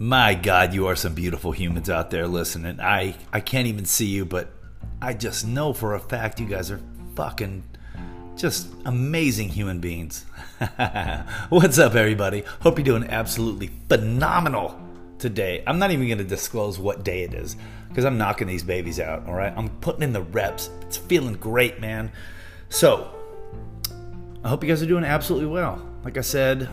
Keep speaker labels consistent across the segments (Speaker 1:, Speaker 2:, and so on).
Speaker 1: My God, you are some beautiful humans out there listening. I, I can't even see you, but I just know for a fact you guys are fucking just amazing human beings. What's up, everybody? Hope you're doing absolutely phenomenal today. I'm not even going to disclose what day it is because I'm knocking these babies out, all right? I'm putting in the reps. It's feeling great, man. So, I hope you guys are doing absolutely well. Like I said,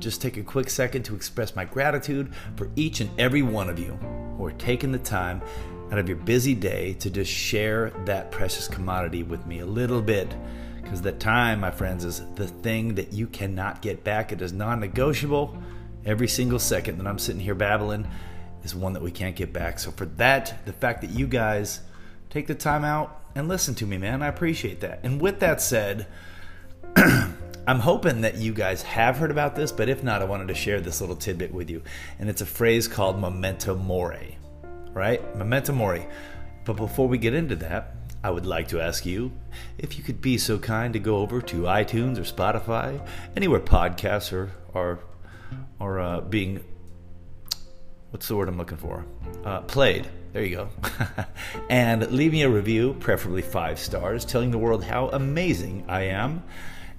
Speaker 1: just take a quick second to express my gratitude for each and every one of you who are taking the time out of your busy day to just share that precious commodity with me a little bit. Because the time, my friends, is the thing that you cannot get back. It is non negotiable. Every single second that I'm sitting here babbling is one that we can't get back. So, for that, the fact that you guys take the time out and listen to me, man, I appreciate that. And with that said, I'm hoping that you guys have heard about this, but if not, I wanted to share this little tidbit with you. And it's a phrase called memento mori, right? Memento mori. But before we get into that, I would like to ask you if you could be so kind to go over to iTunes or Spotify, anywhere podcasts are are, are uh, being what's the word I'm looking for? Uh, played. There you go. and leave me a review, preferably five stars, telling the world how amazing I am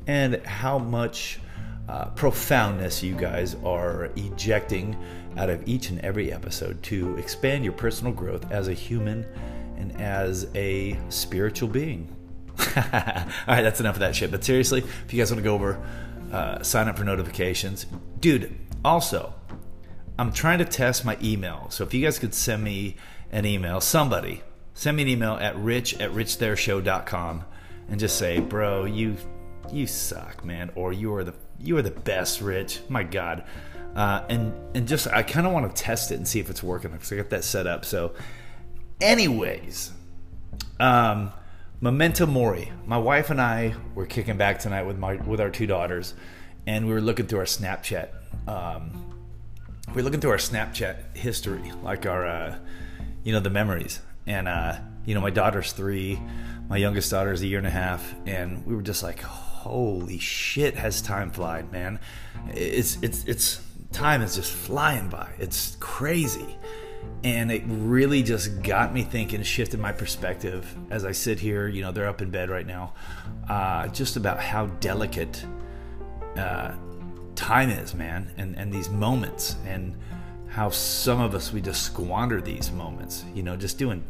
Speaker 1: and how much uh, profoundness you guys are ejecting out of each and every episode to expand your personal growth as a human and as a spiritual being. All right, that's enough of that shit. But seriously, if you guys want to go over, uh, sign up for notifications. Dude, also, I'm trying to test my email. So if you guys could send me an email, somebody, send me an email at rich at richthayershow.com and just say, bro, you you suck, man, or you are the you are the best, Rich. My God, uh, and and just I kind of want to test it and see if it's working because I got that set up. So, anyways, um, memento mori. My wife and I were kicking back tonight with my with our two daughters, and we were looking through our Snapchat. Um, we were looking through our Snapchat history, like our, uh, you know, the memories. And uh, you know, my daughter's three, my youngest daughter is a year and a half, and we were just like, holy shit has time flied man. It's it's it's time is just flying by. It's crazy. And it really just got me thinking shifted my perspective. As i sit here you know they're up in bed right now. Uh, just about how delicate uh, time is man and and these moments and how some of us we just squander these moments you know just doing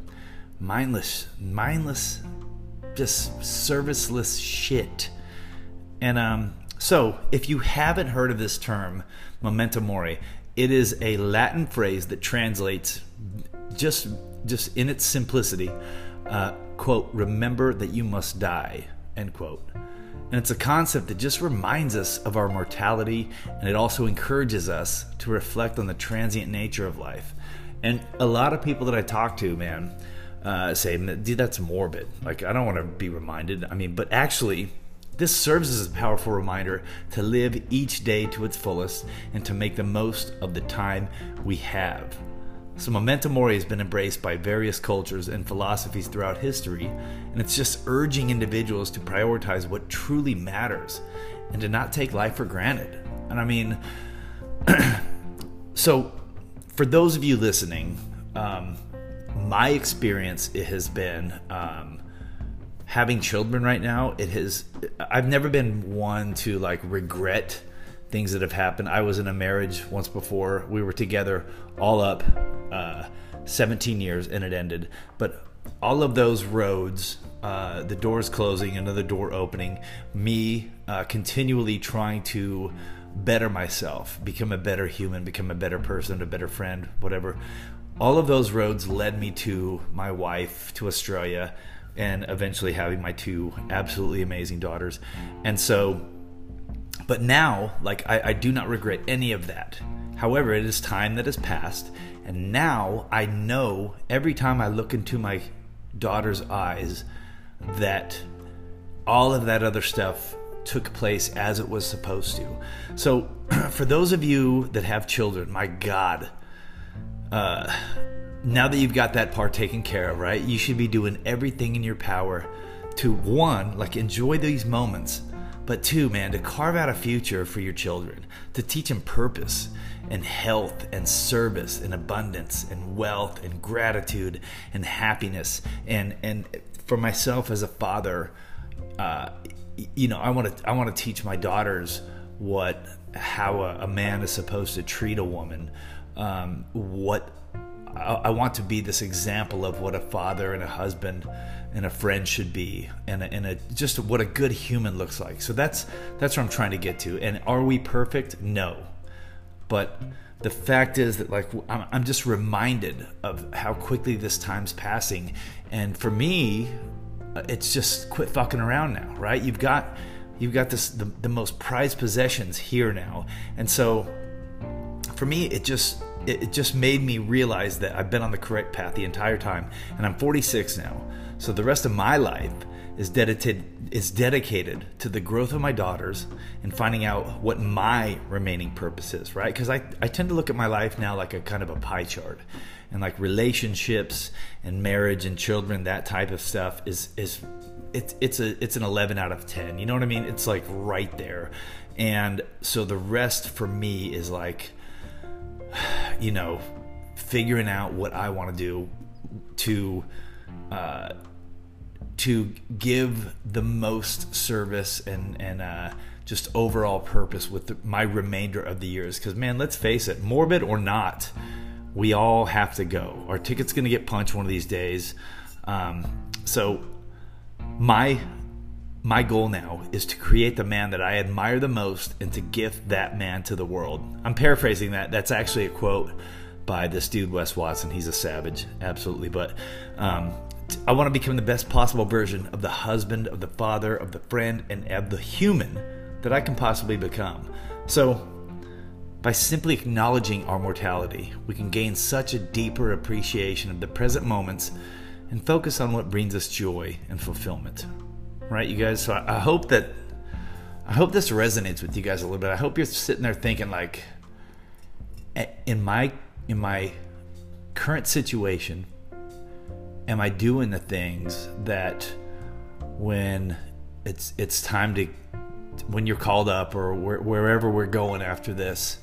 Speaker 1: mindless mindless just serviceless shit and um, so, if you haven't heard of this term, memento mori, it is a Latin phrase that translates just just in its simplicity, uh, quote, remember that you must die, end quote. And it's a concept that just reminds us of our mortality and it also encourages us to reflect on the transient nature of life. And a lot of people that I talk to, man, uh, say, dude, that's morbid. Like, I don't want to be reminded. I mean, but actually, this serves as a powerful reminder to live each day to its fullest and to make the most of the time we have. So, memento mori has been embraced by various cultures and philosophies throughout history, and it's just urging individuals to prioritize what truly matters and to not take life for granted. And I mean, so for those of you listening, um, my experience it has been um, having children right now, it has. I've never been one to like regret things that have happened. I was in a marriage once before. We were together all up uh, 17 years and it ended. But all of those roads, uh, the doors closing, another door opening, me uh, continually trying to better myself, become a better human, become a better person, a better friend, whatever. All of those roads led me to my wife, to Australia and eventually having my two absolutely amazing daughters. And so, but now, like, I, I do not regret any of that. However, it is time that has passed, and now I know every time I look into my daughter's eyes that all of that other stuff took place as it was supposed to. So, for those of you that have children, my God, uh, now that you've got that part taken care of, right? You should be doing everything in your power to one, like enjoy these moments, but two, man, to carve out a future for your children, to teach them purpose and health and service and abundance and wealth and gratitude and happiness. And and for myself as a father, uh, you know, I want to I want to teach my daughters what how a, a, man is supposed to treat a woman. Um, what I, want to be this example of what a father and a husband and a friend should be, and a, and a, just what a good human looks like. So that's that's what I'm trying to get to. And are we perfect? No, but the fact is that like I'm, I'm just reminded of how quickly this time's passing, and for me, uh, it's just quit fucking around now, right? You've got you've got this the, the most prized possessions here now, and so for me, it just it, just made me realize that I've been on the correct path the entire time, and I'm 46 now. So the rest of my life is dedicated is dedicated to the growth of my daughters and finding out what my remaining purpose is, right? Because I, I tend to look at my life now like a kind of a pie chart. And like relationships and marriage and children, that type of stuff is is it's it's a it's an 11 out of 10. You know what I mean? It's like right there. And so the rest for me is like you know, figuring out what I want to do to uh, to give the most service and and uh, just overall purpose with the, my remainder of the years. Because man, let's face it, morbid or not, we all have to go. Our ticket's to get punched one of these days. Um, so my my goal now is to create the man that I admire the most and to gift that man to the world. I'm paraphrasing that. That's actually a quote by this dude Wes Watson. He's a savage, absolutely. But um, I want to become the best possible version of the husband, of the father, of the friend, and of the human that I can possibly become. So, by simply acknowledging our mortality, we can gain such a deeper appreciation of the present moments and focus on what brings us joy and fulfillment. Right, you guys? So I, I hope that I hope this resonates with you guys a little bit. I hope you're sitting there thinking like in my in my current situation, am I doing the things that when it's it's time to when you're called up or where, wherever we're going after this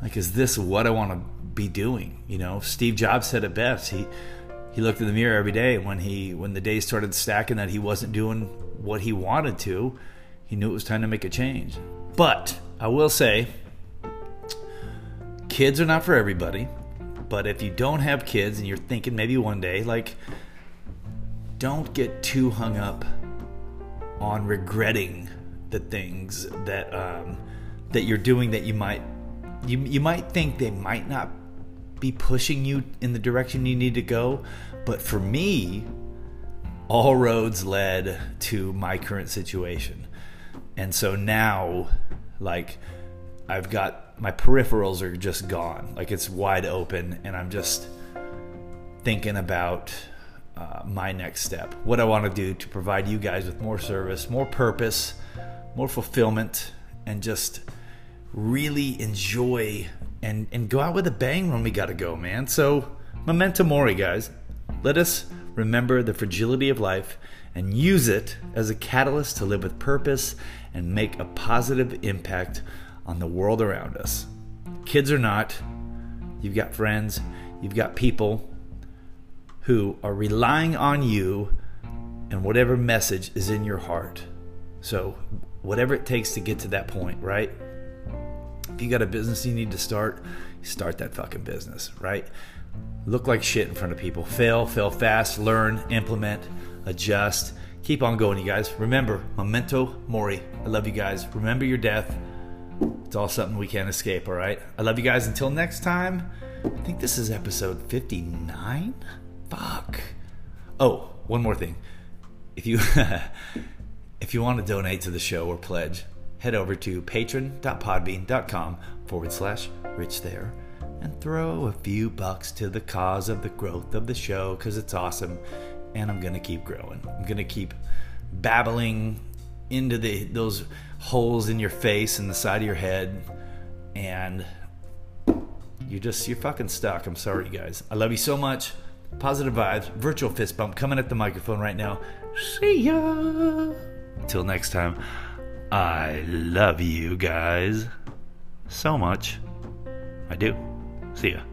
Speaker 1: like is this what I want to be doing you know Steve Jobs said it best he he looked in the mirror every day. When he when the days started stacking that he wasn't doing what he wanted to he knew it was time to make a change. But I will say kids are not for everybody. But if you don't have kids and you're thinking maybe one day, like, don't get too hung up on regretting the things that um, that you're doing that you might you you might think they might not be pushing you in the direction you need to go, but for me, all roads led to my current situation. And so now like I've got my peripherals are just gone. Like it's wide open, and I'm just thinking about uh, my next step. What I want to do to provide you guys with more service, more purpose, more fulfillment, and just really enjoy and, and go out with a bang when we got to go, man. So, memento mori, guys. Let us remember the fragility of life and use it as a catalyst to live with purpose and make a positive impact on the world around us. Kids or not, you've got friends, you've got people who are relying on you and whatever message is in your heart. So, whatever it takes to get to that point, right? You got a business you need to start, start that fucking business, right? Look like shit in front of people. Fail, fail fast, learn, implement, adjust. Keep on going, you guys. Remember, memento mori. I love you guys. Remember your death. It's all something we can't escape, all right? I love you guys. Until next time, I think this is episode 59. Fuck. Oh, one more thing. If you if you want to donate to the show or pledge, head over to patron.podbean.com forward slash rich thayer and throw a few bucks to the cause of the growth of the show because it's awesome and I'm going to keep growing. I'm going to keep babbling into the those holes in your face and the side of your head and you just you're fucking stuck. I'm sorry guys. I love you so much. Positive vibes, virtual fist bump coming at the microphone right now. See ya. Until next time. I love you guys so much. I do. See ya.